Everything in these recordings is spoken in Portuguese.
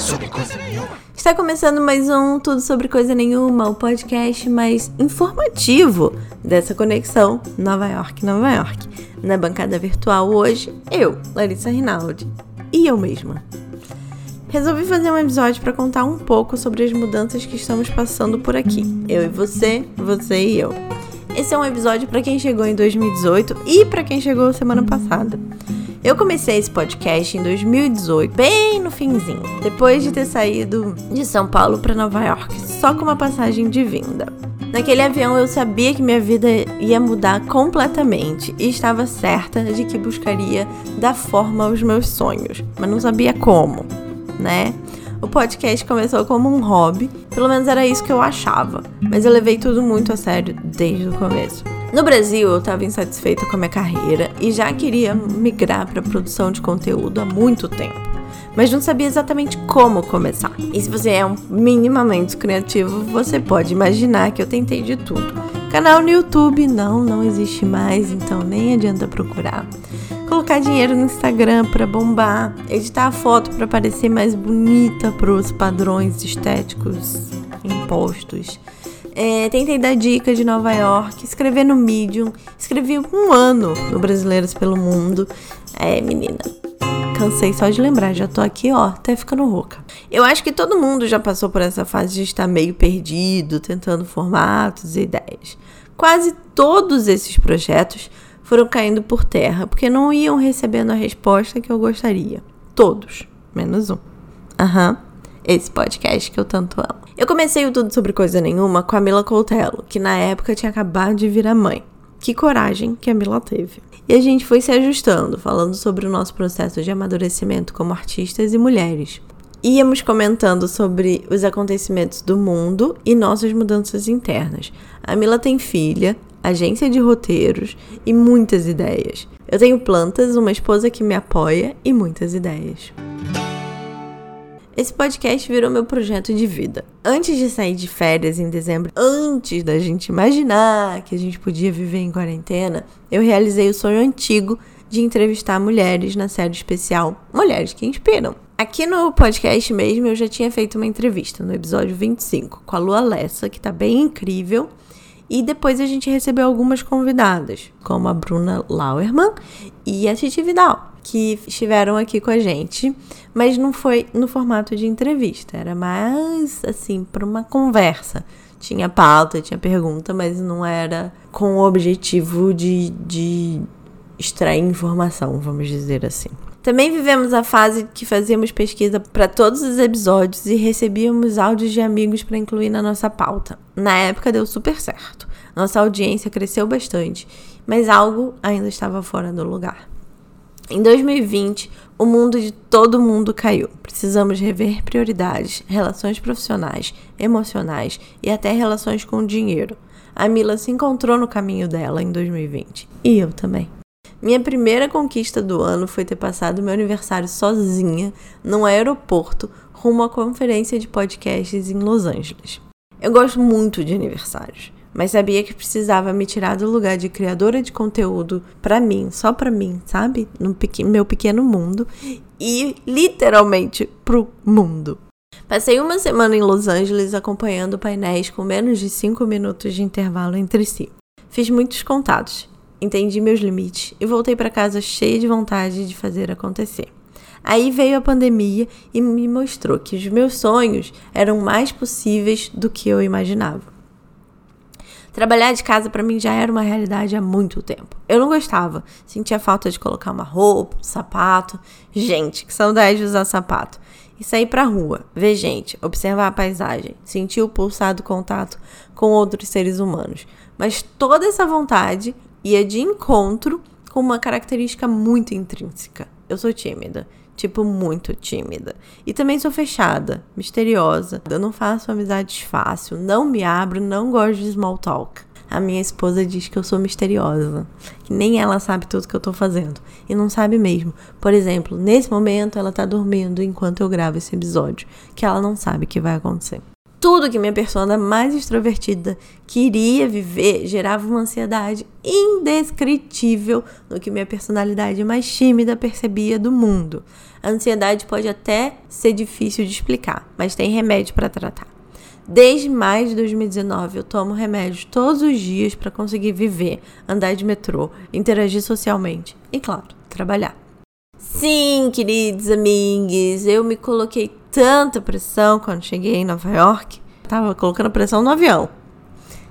sobre coisa nenhuma. Está começando mais um Tudo Sobre Coisa Nenhuma, o podcast mais informativo dessa conexão Nova York, Nova York. Na bancada virtual hoje, eu, Larissa Rinaldi, e eu mesma. Resolvi fazer um episódio para contar um pouco sobre as mudanças que estamos passando por aqui. Eu e você, você e eu. Esse é um episódio para quem chegou em 2018 e para quem chegou semana passada. Eu comecei esse podcast em 2018, bem no finzinho, depois de ter saído de São Paulo para Nova York, só com uma passagem de vinda. Naquele avião eu sabia que minha vida ia mudar completamente e estava certa de que buscaria dar forma aos meus sonhos, mas não sabia como, né? O podcast começou como um hobby, pelo menos era isso que eu achava, mas eu levei tudo muito a sério desde o começo. No Brasil, eu estava insatisfeita com a minha carreira e já queria migrar para produção de conteúdo há muito tempo, mas não sabia exatamente como começar. E se você é um minimamente criativo, você pode imaginar que eu tentei de tudo. Canal no YouTube não, não existe mais, então nem adianta procurar. Colocar dinheiro no Instagram para bombar, editar a foto para parecer mais bonita para os padrões estéticos impostos é, tentei dar dica de Nova York, escrever no Medium, escrevi um ano no Brasileiros pelo Mundo. É, menina, cansei só de lembrar, já tô aqui, ó, até ficando rouca. Eu acho que todo mundo já passou por essa fase de estar meio perdido, tentando formatos e ideias. Quase todos esses projetos foram caindo por terra, porque não iam recebendo a resposta que eu gostaria. Todos, menos um. Aham. Uhum esse podcast que eu tanto amo. Eu comecei o Tudo Sobre Coisa Nenhuma com a Mila Coutelo, que na época tinha acabado de virar mãe. Que coragem que a Mila teve. E a gente foi se ajustando, falando sobre o nosso processo de amadurecimento como artistas e mulheres. Íamos comentando sobre os acontecimentos do mundo e nossas mudanças internas. A Mila tem filha, agência de roteiros e muitas ideias. Eu tenho plantas, uma esposa que me apoia e muitas ideias. Esse podcast virou meu projeto de vida. Antes de sair de férias em dezembro, antes da gente imaginar que a gente podia viver em quarentena, eu realizei o sonho antigo de entrevistar mulheres na série especial Mulheres que Inspiram. Aqui no podcast mesmo eu já tinha feito uma entrevista no episódio 25 com a Lua Lessa, que tá bem incrível. E depois a gente recebeu algumas convidadas, como a Bruna Lauerman e a Titi Vidal que estiveram aqui com a gente, mas não foi no formato de entrevista, era mais assim, para uma conversa. Tinha pauta, tinha pergunta, mas não era com o objetivo de, de extrair informação, vamos dizer assim. Também vivemos a fase que fazíamos pesquisa para todos os episódios e recebíamos áudios de amigos para incluir na nossa pauta. Na época deu super certo. Nossa audiência cresceu bastante, mas algo ainda estava fora do lugar. Em 2020, o mundo de todo mundo caiu. Precisamos rever prioridades, relações profissionais, emocionais e até relações com o dinheiro. A Mila se encontrou no caminho dela em 2020. E eu também. Minha primeira conquista do ano foi ter passado meu aniversário sozinha num aeroporto rumo à conferência de podcasts em Los Angeles. Eu gosto muito de aniversários mas sabia que precisava me tirar do lugar de criadora de conteúdo para mim, só para mim, sabe? No meu pequeno mundo e literalmente pro mundo. Passei uma semana em Los Angeles acompanhando painéis com menos de 5 minutos de intervalo entre si. Fiz muitos contatos, entendi meus limites e voltei para casa cheia de vontade de fazer acontecer. Aí veio a pandemia e me mostrou que os meus sonhos eram mais possíveis do que eu imaginava. Trabalhar de casa para mim já era uma realidade há muito tempo. Eu não gostava, sentia falta de colocar uma roupa, um sapato. Gente, que saudade de usar sapato. E sair pra rua, ver gente, observar a paisagem, sentir o pulsado contato com outros seres humanos. Mas toda essa vontade ia de encontro com uma característica muito intrínseca. Eu sou tímida tipo, muito tímida. E também sou fechada, misteriosa. Eu não faço amizades fácil, não me abro, não gosto de small talk. A minha esposa diz que eu sou misteriosa, que nem ela sabe tudo que eu tô fazendo. E não sabe mesmo. Por exemplo, nesse momento ela tá dormindo enquanto eu gravo esse episódio, que ela não sabe o que vai acontecer. Tudo que minha persona mais extrovertida queria viver gerava uma ansiedade indescritível no que minha personalidade mais tímida percebia do mundo. A ansiedade pode até ser difícil de explicar, mas tem remédio para tratar. Desde maio de 2019 eu tomo remédios todos os dias para conseguir viver, andar de metrô, interagir socialmente e, claro, trabalhar. Sim, queridos amigos, eu me coloquei tanta pressão quando cheguei em Nova York, tava colocando pressão no avião,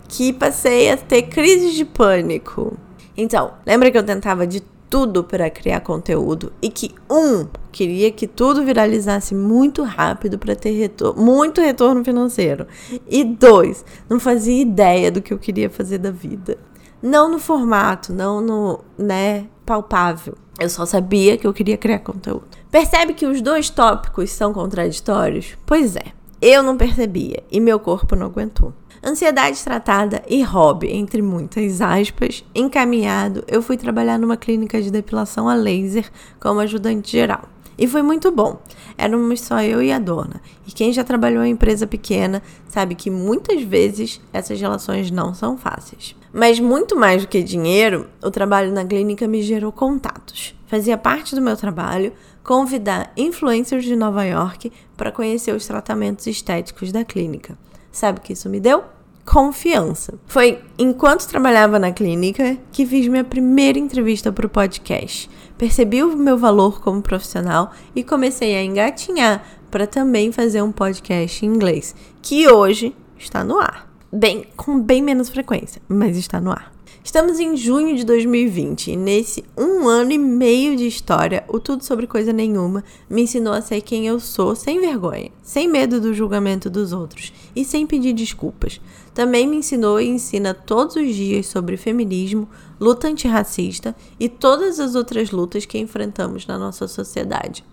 que passei a ter crise de pânico. Então, lembra que eu tentava de tudo para criar conteúdo e que um queria que tudo viralizasse muito rápido para ter retorno, muito retorno financeiro e dois não fazia ideia do que eu queria fazer da vida não no formato não no né palpável eu só sabia que eu queria criar conteúdo. Percebe que os dois tópicos são contraditórios? Pois é, eu não percebia e meu corpo não aguentou. Ansiedade tratada e hobby, entre muitas aspas, encaminhado, eu fui trabalhar numa clínica de depilação a laser como ajudante geral. E foi muito bom. Éramos só eu e a dona. E quem já trabalhou em empresa pequena sabe que muitas vezes essas relações não são fáceis. Mas muito mais do que dinheiro, o trabalho na clínica me gerou contatos. Fazia parte do meu trabalho convidar influencers de Nova York para conhecer os tratamentos estéticos da clínica. Sabe o que isso me deu? Confiança. Foi enquanto trabalhava na clínica que fiz minha primeira entrevista para o podcast. Percebi o meu valor como profissional e comecei a engatinhar para também fazer um podcast em inglês, que hoje está no ar bem com bem menos frequência, mas está no ar. Estamos em junho de 2020 e nesse um ano e meio de história, o Tudo Sobre Coisa Nenhuma me ensinou a ser quem eu sou sem vergonha, sem medo do julgamento dos outros e sem pedir desculpas. Também me ensinou e ensina todos os dias sobre feminismo, luta antirracista e todas as outras lutas que enfrentamos na nossa sociedade.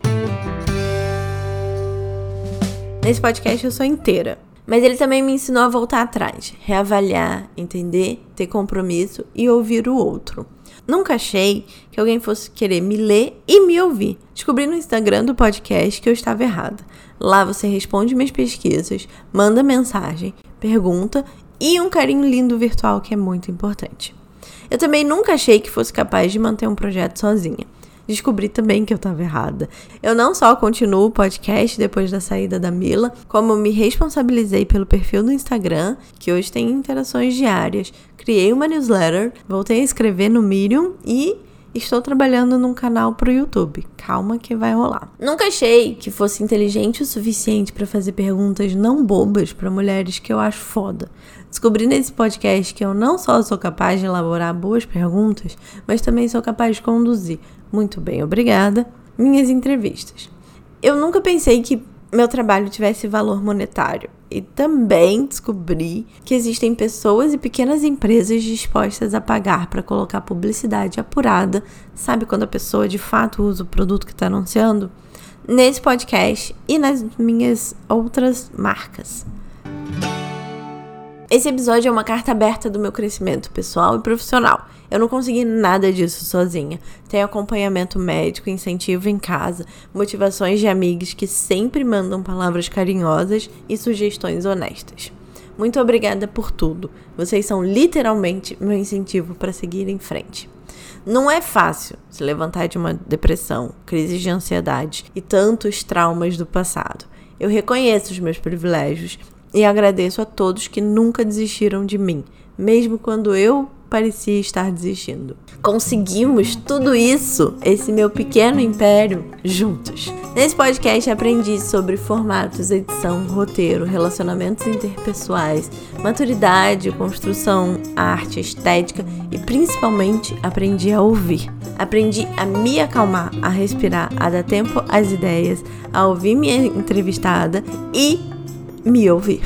Nesse podcast eu sou inteira. Mas ele também me ensinou a voltar atrás, reavaliar, entender, ter compromisso e ouvir o outro. Nunca achei que alguém fosse querer me ler e me ouvir. Descobri no Instagram do podcast que eu estava errada. Lá você responde minhas pesquisas, manda mensagem, pergunta e um carinho lindo virtual que é muito importante. Eu também nunca achei que fosse capaz de manter um projeto sozinha descobri também que eu estava errada. Eu não só continuo o podcast depois da saída da Mila, como me responsabilizei pelo perfil do Instagram, que hoje tem interações diárias, criei uma newsletter, voltei a escrever no Medium e Estou trabalhando num canal pro YouTube. Calma que vai rolar. Nunca achei que fosse inteligente o suficiente para fazer perguntas não bobas para mulheres que eu acho foda. Descobri nesse podcast que eu não só sou capaz de elaborar boas perguntas, mas também sou capaz de conduzir muito bem, obrigada, minhas entrevistas. Eu nunca pensei que meu trabalho tivesse valor monetário e também descobri que existem pessoas e pequenas empresas dispostas a pagar para colocar publicidade apurada, sabe quando a pessoa de fato usa o produto que está anunciando? Nesse podcast e nas minhas outras marcas. Esse episódio é uma carta aberta do meu crescimento pessoal e profissional. Eu não consegui nada disso sozinha. Tenho acompanhamento médico, incentivo em casa, motivações de amigos que sempre mandam palavras carinhosas e sugestões honestas. Muito obrigada por tudo. Vocês são literalmente meu incentivo para seguir em frente. Não é fácil se levantar de uma depressão, crise de ansiedade e tantos traumas do passado. Eu reconheço os meus privilégios e agradeço a todos que nunca desistiram de mim, mesmo quando eu parecia estar desistindo. Conseguimos tudo isso, esse meu pequeno império, juntos. Nesse podcast aprendi sobre formatos, edição, roteiro, relacionamentos interpessoais, maturidade, construção, arte, estética e principalmente aprendi a ouvir. Aprendi a me acalmar, a respirar, a dar tempo às ideias, a ouvir minha entrevistada e me ouvir,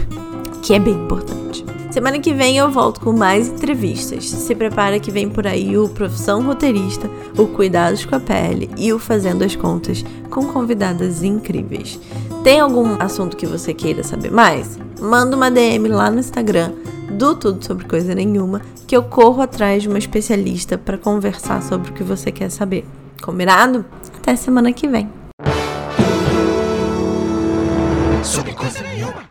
que é bem importante. Semana que vem eu volto com mais entrevistas. Se prepara que vem por aí o Profissão Roteirista, o Cuidados com a Pele e o Fazendo as Contas com convidadas incríveis. Tem algum assunto que você queira saber mais? Manda uma DM lá no Instagram do Tudo Sobre Coisa Nenhuma que eu corro atrás de uma especialista para conversar sobre o que você quer saber. Combinado? Até semana que vem. Sobre coisa nenhuma.